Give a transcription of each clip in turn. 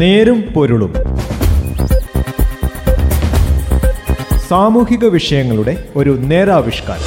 നേരും പൊരുളും. സാമൂഹിക വിഷയങ്ങളുടെ ഒരു നേരാവിഷ്കാരം.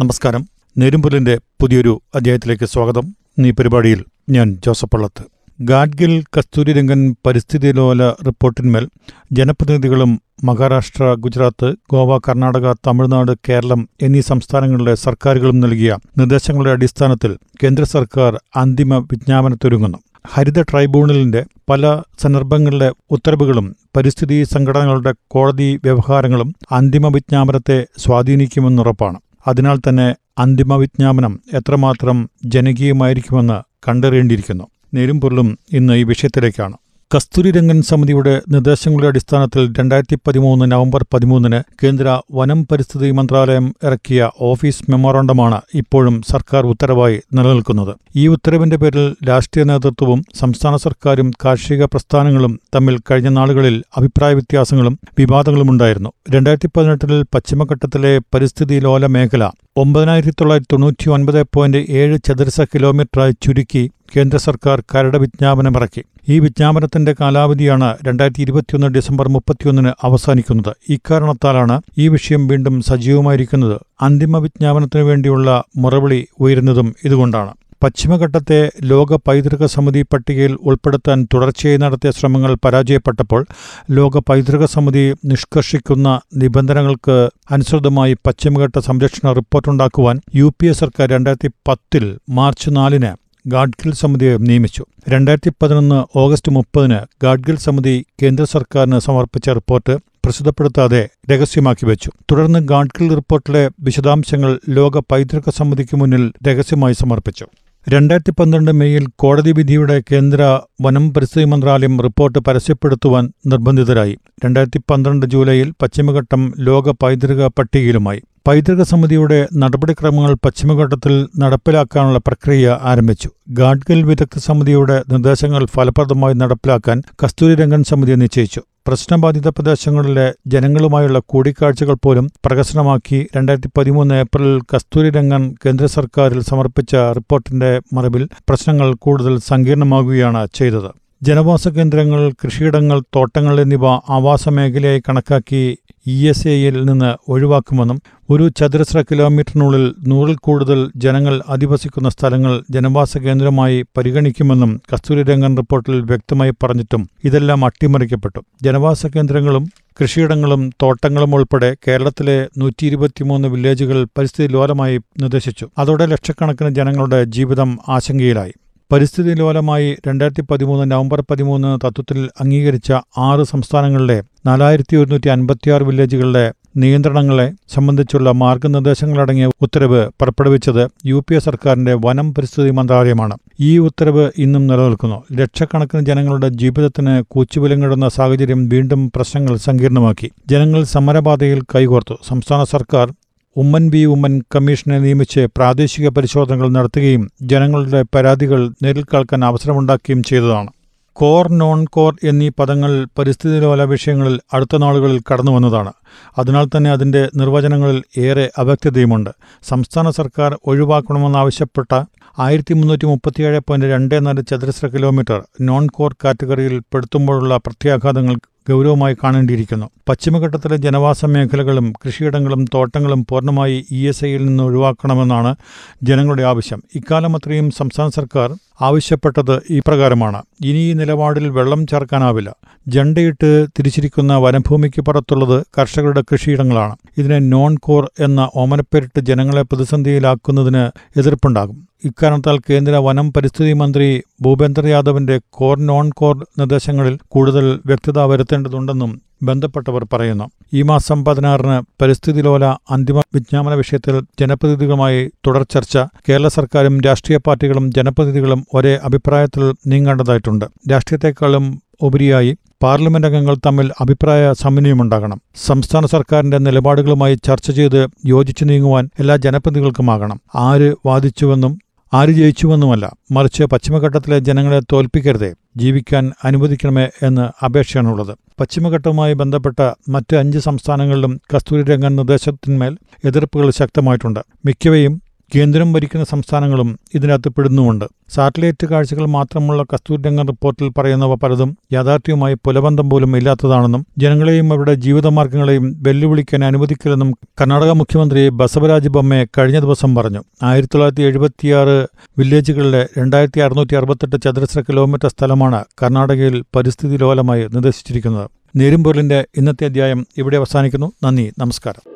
നമസ്കാരം. നേരുംപുലിന്റെ പുതിയൊരു അധ്യായത്തിലേക്ക് സ്വാഗതം. ഈ പരിപാടിയിൽ ഞാൻ ജോസഫ് പള്ളത്ത്. ഗാഡ്ഗിൽ കസ്തൂരിരംഗൻ പരിസ്ഥിതി ലോല റിപ്പോർട്ടിന്മേൽ ജനപ്രതിനിധികളും മഹാരാഷ്ട്ര ഗുജറാത്ത് ഗോവ കർണാടക തമിഴ്നാട് കേരളം എന്നീ സംസ്ഥാനങ്ങളിലെ സർക്കാരുകളും നൽകിയ നിർദ്ദേശങ്ങളുടെ അടിസ്ഥാനത്തിൽ കേന്ദ്ര സർക്കാർ അന്തിമ വിജ്ഞാപനത്തൊരുങ്ങുന്നു. ഹരിത ട്രൈബ്യൂണലിന്റെ പല സന്ദർഭങ്ങളിലെ ഉത്തരവുകളും പരിസ്ഥിതി സംഘടനകളുടെ കോടതി വ്യവഹാരങ്ങളും അന്തിമ വിജ്ഞാപനത്തെ സ്വാധീനിക്കുമെന്നുറപ്പാണ് അതിനാൽ തന്നെ അന്തിമ വിജ്ഞാപനം എത്രമാത്രം ജനകീയമായിരിക്കുമെന്ന് കണ്ടറിയേണ്ടിയിരിക്കുന്നു. നേരും പൊരുളും ഇന്ന് ഈ വിഷയത്തിലേക്കാണ്. കസ്തൂരിരംഗൻ സമിതിയുടെ നിർദ്ദേശങ്ങളുടെ അടിസ്ഥാനത്തിൽ രണ്ടായിരത്തി പതിമൂന്ന് നവംബർ പതിമൂന്നിന് കേന്ദ്ര വനം പരിസ്ഥിതി മന്ത്രാലയം ഇറക്കിയ ഓഫീസ് മെമ്മോറാണ്ടമാണ് ഇപ്പോഴും സർക്കാർ ഉത്തരവായി നിലനിൽക്കുന്നത്. ഈ ഉത്തരവിന്റെ പേരിൽ രാഷ്ട്രീയ നേതൃത്വവും സംസ്ഥാന സർക്കാരും കാർഷിക പ്രസ്ഥാനങ്ങളും തമ്മിൽ കഴിഞ്ഞ നാളുകളിൽ അഭിപ്രായ വ്യത്യാസങ്ങളും വിവാദങ്ങളുമുണ്ടായിരുന്നു. രണ്ടായിരത്തി പതിനെട്ടിൽ പശ്ചിമഘട്ടത്തിലെ പരിസ്ഥിതി ലോല മേഖല ഒമ്പതിനായിരത്തി തൊള്ളായിരത്തി തൊണ്ണൂറ്റി ഒൻപത് പോയിന്റ് ഏഴ് ചതുരശ്ര കിലോമീറ്ററായി ചുരുക്കി കേന്ദ്ര സർക്കാർ കരട് വിജ്ഞാപനമിറക്കി ഈ വിജ്ഞാപനത്തിന്റെ കാലാവധിയാണ് രണ്ടായിരത്തി ഇരുപത്തിയൊന്ന് ഡിസംബർ മുപ്പത്തിയൊന്നിന് അവസാനിക്കുന്നത്. ഇക്കാരണത്താലാണ് ഈ വിഷയം വീണ്ടും സജീവമായിരിക്കുന്നത്. അന്തിമ വിജ്ഞാപനത്തിനു വേണ്ടിയുള്ള മുറവിളി ഉയരുന്നതും ഇതുകൊണ്ടാണ്. പശ്ചിമഘട്ടത്തെ ലോക പൈതൃക സമിതി പട്ടികയിൽ ഉൾപ്പെടുത്താൻ തുടർച്ചയായി നടത്തിയ ശ്രമങ്ങൾ പരാജയപ്പെട്ടപ്പോൾ ലോക പൈതൃക സമിതി നിഷ്കർഷിക്കുന്ന നിബന്ധനകൾക്ക് അനുസൃതമായി പശ്ചിമഘട്ട സംരക്ഷണ റിപ്പോർട്ടുണ്ടാക്കുവാൻ യു പി എ സർക്കാർ രണ്ടായിരത്തി പത്തിൽ മാർച്ച് നാലിന് ഗാഡ്ഗിൽ സമിതിയെ നിയമിച്ചു. രണ്ടായിരത്തി പതിനൊന്ന് ഓഗസ്റ്റ് മുപ്പതിന് ഗാഡ്ഗിൽ സമിതി കേന്ദ്ര സർക്കാരിന് സമർപ്പിച്ച റിപ്പോർട്ട് പ്രസിദ്ധപ്പെടുത്താതെ രഹസ്യമാക്കി വെച്ചു. തുടർന്ന് ഗാഡ്ഗിൽ റിപ്പോർട്ടിലെ വിശദാംശങ്ങൾ ലോക പൈതൃക സമിതിക്ക് മുന്നിൽ രഹസ്യമായി സമർപ്പിച്ചു. രണ്ടായിരത്തി പന്ത്രണ്ട് മെയ്യിൽ കോടതി വിധിയുടെ കേന്ദ്ര വനം പരിസ്ഥിതി മന്ത്രാലയം റിപ്പോർട്ട് പരസ്യപ്പെടുത്തുവാൻ നിർബന്ധിതരായി. രണ്ടായിരത്തി പന്ത്രണ്ട് ജൂലൈയിൽ പശ്ചിമഘട്ടം ലോക പൈതൃക പട്ടികയിലുമായി. പൈതൃക സമിതിയുടെ നടപടിക്രമങ്ങൾ പശ്ചിമഘട്ടത്തിൽ നടപ്പിലാക്കാനുള്ള പ്രക്രിയ ആരംഭിച്ചു. ഗാഡ്ഗിൽ വിദഗ്ധ സമിതിയുടെ നിർദ്ദേശങ്ങൾ ഫലപ്രദമായി നടപ്പിലാക്കാൻ കസ്തൂരിരംഗൻ സമിതിയെ നിശ്ചയിച്ചു. പ്രശ്നബാധിത പ്രദേശങ്ങളിലെ ജനങ്ങളുമായുള്ള കൂടിക്കാഴ്ചകൾ പോലും പ്രകശനമാക്കി രണ്ടായിരത്തി പതിമൂന്ന് ഏപ്രിലിൽ കസ്തൂരിരംഗൻ കേന്ദ്ര സർക്കാരിൽ സമർപ്പിച്ച റിപ്പോർട്ടിന്റെ മറവിൽ പ്രശ്നങ്ങൾ കൂടുതൽ സങ്കീർണമാകുകയാണ് ചെയ്തത്. ജനവാസ കേന്ദ്രങ്ങൾ കൃഷിയിടങ്ങൾ തോട്ടങ്ങൾ എന്നിവ ആവാസ മേഖലയായി കണക്കാക്കി ഇ എസ് എയിൽ നിന്ന് ഒഴിവാക്കുമെന്നും ഒരു ചതുരശ്ര കിലോമീറ്ററിനുള്ളിൽ നൂറിൽ കൂടുതൽ ജനങ്ങൾ അധിവസിക്കുന്ന സ്ഥലങ്ങൾ ജനവാസ കേന്ദ്രമായി പരിഗണിക്കുമെന്നും കസ്തൂരി രംഗൻ റിപ്പോർട്ടിൽ വ്യക്തമായി പറഞ്ഞിട്ടും ഇതെല്ലാം അട്ടിമറിക്കപ്പെട്ടു. ജനവാസ കേന്ദ്രങ്ങളും കൃഷിയിടങ്ങളും തോട്ടങ്ങളും ഉൾപ്പെടെ കേരളത്തിലെ നൂറ്റി ഇരുപത്തിമൂന്ന് വില്ലേജുകൾ പരിസ്ഥിതി ലോലമായി നിർദ്ദേശിച്ചു. അതോടെ ലക്ഷക്കണക്കിന് ജനങ്ങളുടെ ജീവിതം ആശങ്കയിലായി. പരിസ്ഥിതി ലോലമായി രണ്ടായിരത്തി പതിമൂന്ന് നവംബർ പതിമൂന്ന് തത്വത്തിൽ അംഗീകരിച്ച ആറ് സംസ്ഥാനങ്ങളിലെ നാലായിരത്തി ഒരുന്നൂറ്റി അൻപത്തിയാറ് വില്ലേജുകളുടെ നിയന്ത്രണങ്ങളെ സംബന്ധിച്ചുള്ള മാർഗനിർദ്ദേശങ്ങളടങ്ങിയ ഉത്തരവ് പുറപ്പെടുവിച്ചത് യു പി എ സർക്കാരിന്റെ വനം പരിസ്ഥിതി മന്ത്രാലയമാണ്. ഈ ഉത്തരവ് ഇന്നും നിലനിൽക്കുന്നു. ലക്ഷക്കണക്കിന് ജനങ്ങളുടെ ജീവിതത്തിന് കൂച്ചുവിലങ്ങിടുന്ന സാഹചര്യം വീണ്ടും പ്രശ്നങ്ങൾ സങ്കീർണമാക്കി. ജനങ്ങൾ സമരപാതയിൽ കൈകോർത്തു. സംസ്ഥാന സർക്കാർ ഉമ്മൻ ബി ഉമ്മൻ കമ്മീഷനെ നിയമിച്ച് പ്രാദേശിക പരിശോധനകൾ നടത്തുകയും ജനങ്ങളുടെ പരാതികൾ നേരിൽ കേൾക്കാൻ അവസരമുണ്ടാക്കുകയും ചെയ്തതാണ്. കോർ നോൺ കോർ എന്നീ പദങ്ങൾ പരിസ്ഥിതി ലോല വിഷയങ്ങളിൽ അടുത്ത നാളുകളിൽ കടന്നു വന്നതാണ്. അതിനാൽ തന്നെ അതിന്റെ നിർവചനങ്ങളിൽ ഏറെ അവ്യക്തതയുമുണ്ട്. സംസ്ഥാന സർക്കാർ ഒഴിവാക്കണമെന്നാവശ്യപ്പെട്ട ആയിരത്തി മുന്നൂറ്റി മുപ്പത്തിയേഴ് പോയിന്റ് രണ്ട് നാല് ചതുരശ്ര കിലോമീറ്റർ നോൺ കോർ കാറ്റഗറിയിൽ പെടുത്തുമ്പോഴുള്ള പ്രത്യാഘാതങ്ങൾ ഗൗരവമായി കാണേണ്ടിയിരിക്കുന്നു. പശ്ചിമഘട്ടത്തിലെ ജനവാസ മേഖലകളും കൃഷിയിടങ്ങളും തോട്ടങ്ങളും പൂർണമായി ഇ എസ് ഐയിൽ നിന്ന് ഒഴിവാക്കണമെന്നാണ് ജനങ്ങളുടെ ആവശ്യം. ഇക്കാലം അത്രയും സംസ്ഥാന സർക്കാർ ആവശ്യപ്പെട്ടത് ഇപ്രകാരമാണ് ഇനി ഈ നിലപാടിൽ വെള്ളം ചേർക്കാനാവില്ല. ജണ്ടയിട്ട് തിരിച്ചിരിക്കുന്ന വനഭൂമിക്ക് പുറത്തുള്ളത് കർഷകരുടെ കൃഷിയിടങ്ങളാണ്. ഇതിനെ നോൺ കോർ എന്ന ഓമനപ്പേരിട്ട് ജനങ്ങളെ പ്രതിസന്ധിയിലാക്കുന്നതിന് എതിർപ്പുണ്ടാകും. ഇക്കാരണത്താൽ കേന്ദ്ര വനം പരിസ്ഥിതി മന്ത്രി ഭൂപേന്ദ്ര യാദവിന്റെ കോർ നോൺ കോർ നിർദ്ദേശങ്ങളിൽ കൂടുതൽ വ്യക്തത വരുത്തേണ്ടതുണ്ടെന്നും ബന്ധപ്പെട്ടവർ പറയുന്നു. ഈ മാസം പതിനാറിന് പരിസ്ഥിതി ലോല അന്തിമ വിജ്ഞാപന വിഷയത്തിൽ ജനപ്രതിനിധികളുമായി തുടർ ചർച്ച. കേരള സർക്കാരും രാഷ്ട്രീയ പാർട്ടികളും ജനപ്രതിനിധികളും ഒരേ അഭിപ്രായത്തിൽ നീങ്ങേണ്ടതായിട്ടുണ്ട്. രാഷ്ട്രീയത്തെക്കാളും ഉപരിയായി പാർലമെന്റ് അംഗങ്ങൾ തമ്മിൽ അഭിപ്രായ സമന്വയമുണ്ടാകണം. സംസ്ഥാന സർക്കാരിന്റെ നിലപാടുകളുമായി ചർച്ച ചെയ്ത് യോജിച്ചു നീങ്ങുവാൻ എല്ലാ ജനപ്രതിനിധികൾക്കുമാകണം ആര് വാദിച്ചുവെന്നും ആര് ജയിച്ചുവെന്നുമല്ല മറിച്ച് പശ്ചിമഘട്ടത്തിലെ ജനങ്ങളെ തോൽപ്പിക്കരുതേ ജീവിക്കാൻ അനുവദിക്കണമേ എന്ന് അപേക്ഷയാണുള്ളത്. പശ്ചിമഘട്ടവുമായി ബന്ധപ്പെട്ട മറ്റ് അഞ്ച് സംസ്ഥാനങ്ങളിലും കസ്തൂരിരംഗൻ നിർദ്ദേശത്തിന്മേൽ എതിർപ്പുകൾ ശക്തമായിട്ടുണ്ട്. മിക്കവയും കേന്ദ്രം ഭരിക്കുന്ന സംസ്ഥാനങ്ങളും ഇതിനകത്ത് പെടുന്നുമുണ്ട്. സാറ്റലൈറ്റ് കാഴ്ചകൾ മാത്രമുള്ള കസ്തൂരിരംഗൻ റിപ്പോർട്ടിൽ പറയുന്നവ പലതും യാഥാർത്ഥ്യവുമായി പുലബന്ധം പോലും ഇല്ലാത്തതാണെന്നും ജനങ്ങളെയും അവരുടെ ജീവിതമാർഗങ്ങളെയും വെല്ലുവിളിക്കാൻ അനുവദിക്കില്ലെന്നും കർണാടക മുഖ്യമന്ത്രി ബസവരാജ് ബൊമ്മെ കഴിഞ്ഞ ദിവസം പറഞ്ഞു. ആയിരത്തി തൊള്ളായിരത്തി എഴുപത്തിയാറ് വില്ലേജുകളിലെ രണ്ടായിരത്തി അറുന്നൂറ്റി അറുപത്തെട്ട് ചതുരശ്ര കിലോമീറ്റർ സ്ഥലമാണ് കർണാടകയിൽ പരിസ്ഥിതി ലോലമായി നിർദ്ദേശിച്ചിരിക്കുന്നത്. നേരുംപൊരുളിന്റെ ഇന്നത്തെ അധ്യായം ഇവിടെ അവസാനിക്കുന്നു. നന്ദി നമസ്കാരം.